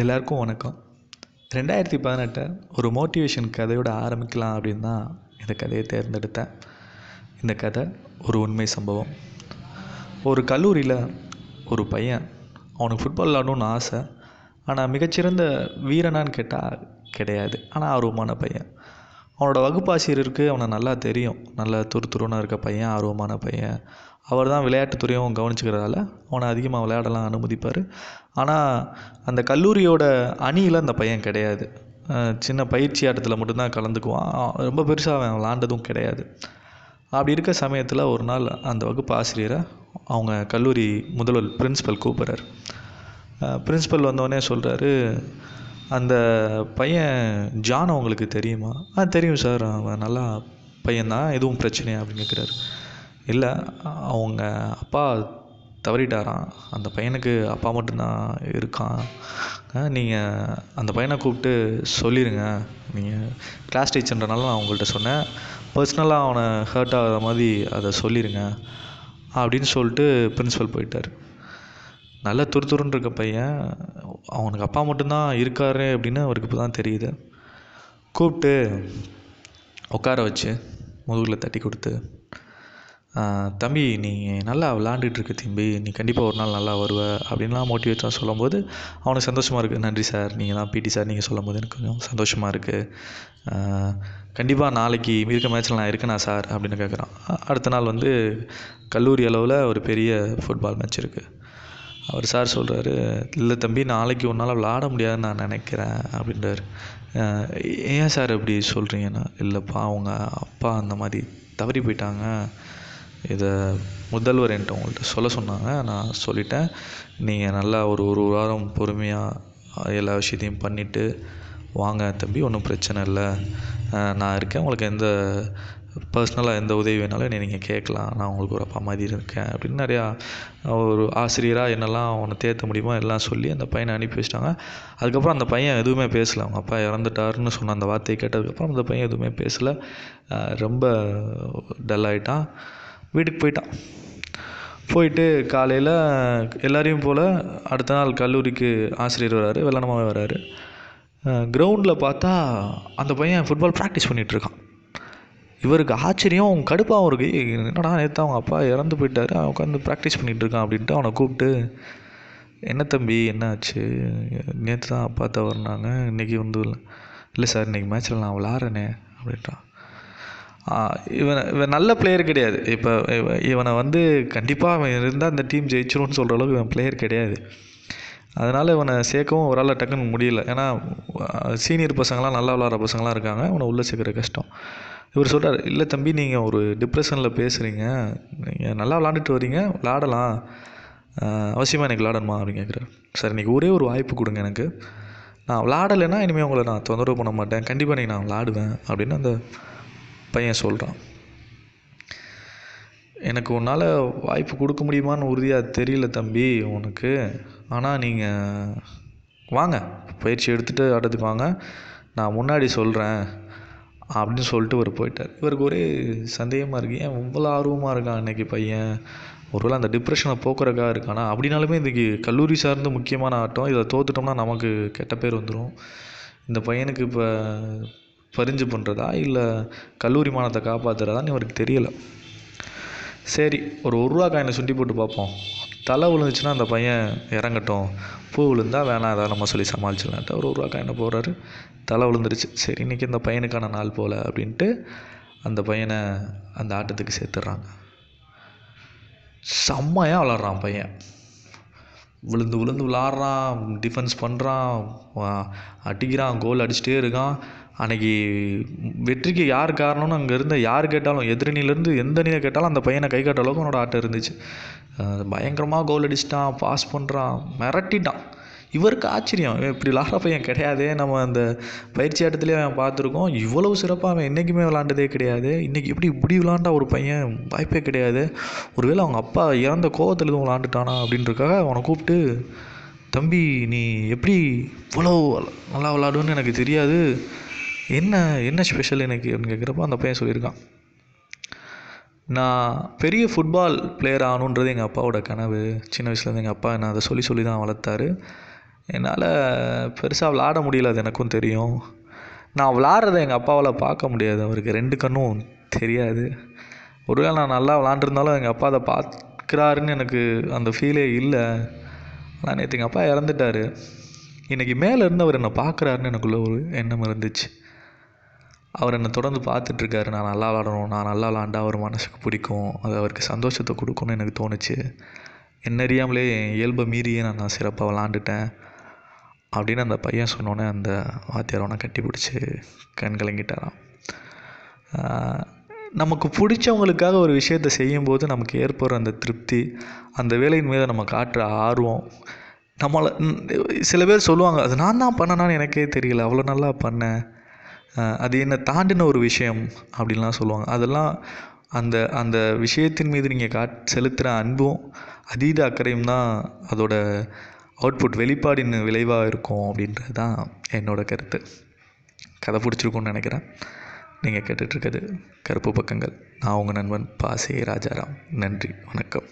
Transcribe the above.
எல்லாருக்கும் வணக்கம். ரெண்டாயிரத்தி பதினெட்டை ஒரு மோட்டிவேஷன் கதையோடு ஆரம்பிக்கலாம் அப்படின்னு தான் இந்த கதையை தேர்ந்தெடுத்தேன். இந்த கதை ஒரு உண்மை சம்பவம். ஒரு கல்லூரியில் ஒரு பையன் அவனுக்கு ஃபுட்பால் விளாடணுன்னு ஆசை ஆனால் மிகச்சிறந்த வீரனான்னு கேட்டால் கிடையாது. ஆனால் ஆர்வமான பையன். அவனோட வகுப்பாசிரியருக்கு அவனை நல்லா தெரியும். நல்ல துருதுருன்னு இருக்க பையன் ஆர்வமான பையன். அவர் தான் விளையாட்டுத்துறையும் கவனிச்சுக்கிறதால அவனை அதிகமாக விளையாடலாம் அனுமதிப்பார். ஆனால் அந்த கல்லூரியோட அணியில் அந்த பையன் கிடையாது. சின்ன பயிற்சி ஆட்டத்தில் மட்டும்தான் கலந்துக்குவான். ரொம்ப பெருசாக அவன் விளாண்டதும் கிடையாது. அப்படி இருக்க சமயத்தில் ஒரு நாள் அந்த வகுப்பு ஆசிரியரை அவங்க கல்லூரி முதல்வர் பிரின்ஸிபல் கூப்பிட்றாரு. பிரின்ஸிபல் வந்தோடனே சொல்கிறாரு அந்த பையன் ஜான் உங்களுக்கு தெரியுமா? ஆ தெரியும் சார். அவன் நல்லா பையன்தான். எதுவும் பிரச்சனையா? அப்படின்னு கேட்குறாரு. இல்லை அவங்க அப்பா தவறிட்டாராம். அந்த பையனுக்கு அப்பா மட்டும்தான் இருக்கான். நீங்கள் அந்த பையனை கூப்பிட்டு சொல்லிடுங்க நீங்கள் கிளாஸ் டீச்சர்ன்றனால நான் உங்கள்கிட்ட சொன்னேன். பர்சனலாக அவனை ஹர்ட் ஆகாத மாதிரி அதை சொல்லிடுங்க அப்படின்னு சொல்லிட்டு பிரின்ஸ்பல் போயிட்டார். நல்ல துருதுருன்னு இருக்க பையன். அவனுக்கு அப்பா மட்டும்தான் இருக்காரு அப்படின்னு அவருக்கு இப்போ தான் தெரியுது. கூப்பிட்டு உட்கார வச்சு முதுகில் தட்டி கொடுத்து தம்பி நீ நல்லா விளாண்டுட்டுருக்க தம்பி. நீ கண்டிப்பாக ஒரு நாள் நல்லா வருவ. அப்படின்லாம் மோட்டிவேட்டாக சொல்லும்போது அவனுக்கு சந்தோஷமாக இருக்குது நன்றி சார். நீங்கள் தான் பிடி சார் நீங்கள் சொல்லும்போது எனக்கு கொஞ்சம் சந்தோஷமாக இருக்குது கண்டிப்பாக நாளைக்கு இருக்க மேட்ச்சில் நான் இருக்கேனா சார்? அப்படின்னு கேட்குறான் அடுத்த நாள் வந்து கல்லூரி அளவில் ஒரு பெரிய ஃபுட்பால் மேட்ச் இருக்குது அவர் சார் சொல்கிறாரு இல்லை தம்பி நாளைக்கு உன்னால் விளாட முடியாதுன்னு நான் நினைக்கிறேன் அப்படின்றாரு. ஏன் சார் இப்படி சொல்கிறீங்கன்னா இல்லைப்பா அவங்க அப்பா அந்த மாதிரி தவறி போயிட்டாங்க. இதை முதல்வர் என்கிட்ட உங்கள்கிட்ட சொல்ல சொன்னாங்க. நான் சொல்லிட்டேன். நீங்கள் நல்லா ஒரு ஒரு வாரம் பொறுமையாக எல்லா விஷயத்தையும் பண்ணிவிட்டு வாங்க தம்பி ஒன்றும் பிரச்சனை இல்லை. நான் இருக்கேன். உங்களுக்கு எந்த பர்சனலாக எந்த உதவி வேணாலும் என்னை நீங்கள் கேட்கலாம். நான் உங்களுக்கு ஒரு அப்பா மாதிரி இருக்கேன். அப்படின்னு நிறையா ஒரு ஆசிரியராக என்னெல்லாம் அவனை தேர்த்த முடியுமோ எல்லாம் சொல்லி அந்த பையனை அனுப்பி வச்சிட்டாங்க. அதுக்கப்புறம் அந்த பையன் எதுவுமே பேசலை. அவங்க அப்பா இறந்துட்டாருன்னு சொன்ன அந்த வார்த்தையை கேட்டதுக்கப்புறம் அந்த பையன் எதுவுமே பேசலை. ரொம்ப டல் ஆகிட்டான் வீட்டுக்கு போயிட்டான். போயிட்டு காலையில் எல்லாரையும் போல் அடுத்த நாள் கல்லூரிக்கு ஆசிரியர் வராரு வெள்ளனமாவே வராரு. கிரவுண்டில் பார்த்தா அந்த பையன் ஃபுட்பால் ப்ராக்டிஸ் பண்ணிகிட்ருக்கான் இவருக்கு ஆச்சரியம் கடுப்பாகவும் இருக்குது என்னடா நேற்று அவங்க அப்பா இறந்து போயிட்டாரு அவன் உட்காந்து ப்ராக்டிஸ் பண்ணிகிட்ருக்கான் அப்படின்ட்டு அவனை கூப்பிட்டு என்ன தம்பி என்ன ஆச்சு? நேற்று தான் அப்பா தவறுனாங்க இன்றைக்கி வந்து இல்லை. சார் இன்றைக்கி மேட்ச்சில் நான் விளாட்றேனே அப்படின்ட்டான் இவன் இவன் நல்ல பிளேயர் கிடையாது. இப்போ இவனை வந்து கண்டிப்பாக அவன் இருந்தால் அந்த டீம் ஜெயிச்சிரும்னு சொல்கிற அளவுக்கு இவன் பிளேயர் கிடையாது. அதனால் இவனை சேர்க்கவும் ஒரு ஆள் டக்குன்னு முடியல. ஏன்னா சீனியர் பசங்களாம் நல்லா விளாட்ற பசங்களாம் இருக்காங்க. இவனை உள்ளே சேர்க்குற கஷ்டம். இவர் சொல்கிறார் இல்லை தம்பி நீங்கள் ஒரு டிப்ரெஷனில் பேசுகிறீங்க நீங்கள் நல்லா விளாண்டுட்டு வரீங்க விளாடலாம் அவசியமாக எனக்கு விளாடணுமா அப்படின்னு கேட்குறாரு சார் இன்றைக்கி ஒரே ஒரு வாய்ப்பு கொடுங்க எனக்கு. நான் விளாடலைன்னா இனிமேல் உங்களை நான் தொந்தரவு பண்ண மாட்டேன். கண்டிப்பாக நீங்கள் நான் விளாடுவேன் அப்படின்னு அந்த பையன் சொல்கிறான் எனக்கு உன்னால் வாய்ப்பு கொடுக்க முடியுமான்னு உறுதியாக தெரியல தம்பி உனக்கு. ஆனால் நீங்கள் வாங்க பயிற்சி எடுத்துகிட்டு ஆடுறதுக்கு வாங்க. நான் முன்னாடி சொல்கிறேன் அப்படின்னு சொல்லிட்டு இவர் போயிட்டார். இவருக்கு ஒரே சந்தேகமாக இருக்குது ஏன் இவ்வளோ ஆர்வமாக இருக்கான் இன்றைக்கி பையன்? ஒருவேளை அந்த டிப்ரெஷனை போக்குறக்காக இருக்கானா? அப்படின்னாலுமே இன்றைக்கி கல்லூரி சார்ந்து முக்கியமான ஆட்டம். இதை தோத்துட்டோம்னா நமக்கு கெட்ட பேர் வந்துடும் இந்த பையனுக்கு இப்போ பரிஞ்சு பண்ணுறதா இல்லை கல்லூரி மானத்தை காப்பாற்றுறதான்னு இவருக்கு தெரியலை. சரி ஒரு ஒரு ரூபா காயினை சுண்டி போட்டு பார்ப்போம். தலை விழுந்துச்சுன்னா அந்த பையன் இறங்கட்டும். பூ விழுந்தா வேணாம் அதை நம்ம சொல்லி சமாளிச்சிடலான்ட்டு ஒரு ரூபா என்ன போடுறாரு. தலை விழுந்துருச்சு. சரி இன்றைக்கி இந்த பையனுக்கான நாள் போல் அப்படின்ட்டு அந்த பையனை அந்த ஆட்டத்துக்கு சேர்த்துட்றாங்க. செம்மையாக விளாட்றான் பையன். விழுந்து விழுந்து விளாட்றான் டிஃபென்ஸ் பண்ணுறான் அடிக்கிறான் கோல் அடிச்சுட்டே இருக்கான். அன்றைக்கி வெற்றிக்கு யார் காரணம்னு அங்கே இருந்த யார் கேட்டாலும் எதிரணியிலேருந்து எந்த அணியை கேட்டாலும் அந்த பையனை கை காட்ட அளவுக்கு அவனோட ஆட்டம் இருந்துச்சு. பயங்கரமாக கோல் அடிச்சிட்டான் பாஸ் பண்ணுறான் மிரட்டிட்டான். இவருக்கு ஆச்சரியம். இப்படி விளாட்ற பையன் கிடையாதே. நம்ம அந்த பயிற்சி ஆட்டத்துலேயே அவன் பார்த்துருக்கோம். இவ்வளவு சிறப்பாக அவன் என்றைக்குமே விளாண்டதே கிடையாது. இன்றைக்கி எப்படி இப்படி விளாண்டா ஒரு பையன்? வாய்ப்பே கிடையாது. ஒருவேளை அவங்க அப்பா இறந்த கோவத்தில் எதுவும் விளாண்டுட்டானா அப்படின்றக்காக அவனை கூப்பிட்டு தம்பி நீ எப்படி இவ்வளோ நல்லா விளாடுன்னு எனக்கு தெரியாது. என்ன என்ன ஸ்பெஷல் எனக்கு? அப்படின்னு கேட்குறப்ப அந்த பையன் சொல்லியிருக்கான். நான் பெரிய ஃபுட்பால் பிளேயர் ஆகணுன்றது எங்கள் அப்பாவோட கனவு. சின்ன வயசுலேருந்து எங்கள் அப்பா என்னை அதை சொல்லி சொல்லி தான் வளர்த்தாரு. என்னால் பெருசாக விளாட முடியல அது எனக்கும் தெரியும். நான் விளாட்றத எங்கள் அப்பாவால் பார்க்க முடியாது. அவருக்கு ரெண்டு கண்ணும் தெரியாது. ஒருவேளை நான் நல்லா விளாண்டுருந்தாலும் எங்கள் அப்பா அதை பார்க்குறாருன்னு எனக்கு அந்த ஃபீலே இல்லை. ஆனால் நேற்று எங்கள் அப்பா இறந்துட்டார். இன்றைக்கி மேலேருந்து அவர் என்னை பார்க்குறாருன்னு எனக்குள்ள ஒரு எண்ணம் இருந்துச்சு. அவர் என்னை தொடர்ந்து பார்த்துட்ருக்காரு. நான் நல்லா விளாடணும். நான் நல்லா விளாண்டா அவர் மனசுக்கு பிடிக்கும். அது அவருக்கு சந்தோஷத்தை கொடுக்குன்னு எனக்கு தோணுச்சு. என்ன அறியாமலே என் இயல்பை மீறியே நான் நான் சிறப்பாக விளாண்டுட்டேன். அப்படின்னு அந்த பையன் சொன்னோன்னே அந்த வாத்தியார் அவனை கட்டி பிடிச்சி கண் கலங்கிட்டாராம். நமக்கு பிடிச்சவங்களுக்காக ஒரு விஷயத்தை செய்யும்போது நமக்கு ஏற்படுற அந்த திருப்தி அந்த வேலையின் மீது நம்ம காட்டுற ஆர்வம் நம்மளை சில பேர் சொல்லுவாங்க அது நான் தான் பண்ணனான்னு எனக்கே தெரியல. அவ்வளோ நல்லா பண்ணேன். அது என்னை தாண்டின ஒரு விஷயம் அப்படின்லாம் சொல்லுவாங்க. அதெல்லாம் அந்த அந்த விஷயத்தின் மீது நீங்கள் காட் செலுத்துகிற அன்பும் அதீத அக்கறையும் தான் அதோட அவுட்புட் வெளிப்பாடின் விளைவாக இருக்கும் அப்படின்றது தான் என்னோட கருத்து. கதை பிடிச்சிருக்கும்னு நினைக்கிறேன். நீங்கள் கேட்டுட்ருக்கிறது கருப்பு பக்கங்கள். நான் உங்கள் நண்பன் பாசே ராஜாராம். நன்றி. வணக்கம்.